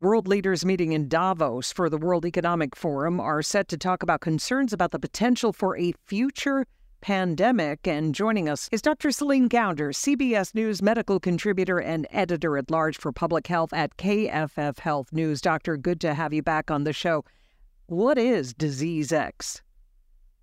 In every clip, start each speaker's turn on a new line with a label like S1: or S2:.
S1: World leaders meeting in Davos for the World Economic Forum are set to talk about concerns about the potential for a future pandemic. And joining us is Dr. Celine Gounder, CBS News medical contributor and editor at large for public health at KFF Health News. Doctor, good to have you back on the show. What is Disease X?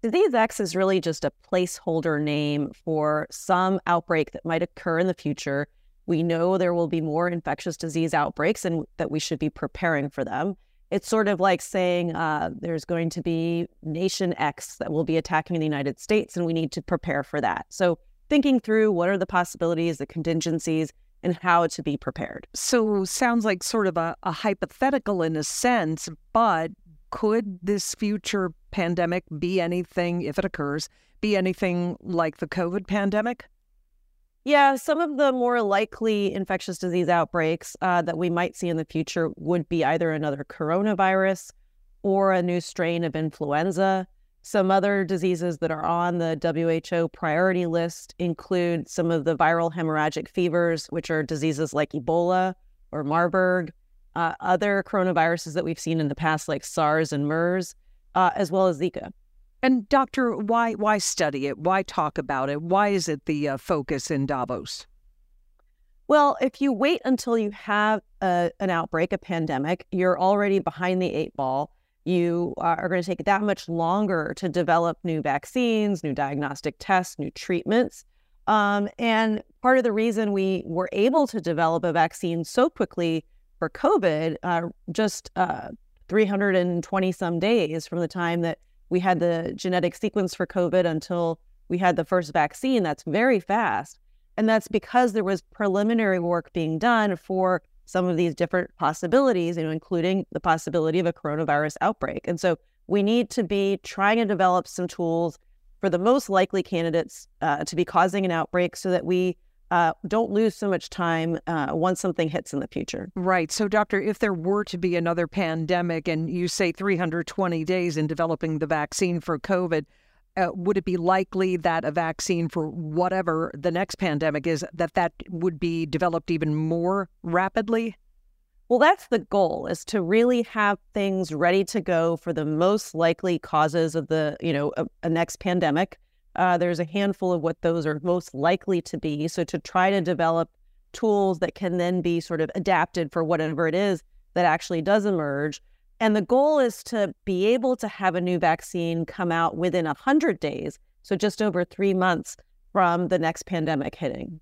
S2: Disease X is really just a placeholder name for some outbreak that might occur in the future we know there will be more infectious disease outbreaks and that we should be preparing for them. It's sort of like saying uh, there's going to be nation X that will be attacking the United States, and we need to prepare for that. So, thinking through what are the possibilities, the contingencies, and how to be prepared.
S1: So, sounds like sort of a, a hypothetical in a sense, but could this future pandemic be anything, if it occurs, be anything like the COVID pandemic?
S2: Yeah, some of the more likely infectious disease outbreaks uh, that we might see in the future would be either another coronavirus or a new strain of influenza. Some other diseases that are on the WHO priority list include some of the viral hemorrhagic fevers, which are diseases like Ebola or Marburg, uh, other coronaviruses that we've seen in the past, like SARS and MERS, uh, as well as Zika.
S1: And doctor, why why study it? Why talk about it? Why is it the uh, focus in Davos?
S2: Well, if you wait until you have a, an outbreak, a pandemic, you're already behind the eight ball. You are going to take that much longer to develop new vaccines, new diagnostic tests, new treatments. Um, and part of the reason we were able to develop a vaccine so quickly for COVID, uh, just uh, 320 some days from the time that we had the genetic sequence for COVID until we had the first vaccine. That's very fast. And that's because there was preliminary work being done for some of these different possibilities, you know, including the possibility of a coronavirus outbreak. And so we need to be trying to develop some tools for the most likely candidates uh, to be causing an outbreak so that we uh, don't lose so much time uh, once something hits in the future.
S1: Right. So, doctor, if there were to be another pandemic and you say 320 days in developing the vaccine for COVID, uh, would it be likely that a vaccine for whatever the next pandemic is that that would be developed even more rapidly?
S2: Well, that's the goal is to really have things ready to go for the most likely causes of the, you know, a, a next pandemic. Uh, there's a handful of what those are most likely to be. So to try to develop tools that can then be sort of adapted for whatever it is that actually does emerge. And the goal is to be able to have a new vaccine come out within 100 days, so just over three months from the next pandemic hitting.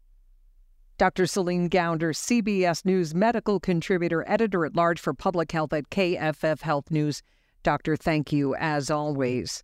S1: Dr. Celine Gounder, CBS News medical contributor, editor at large for public health at KFF Health News. Doctor, thank you as always.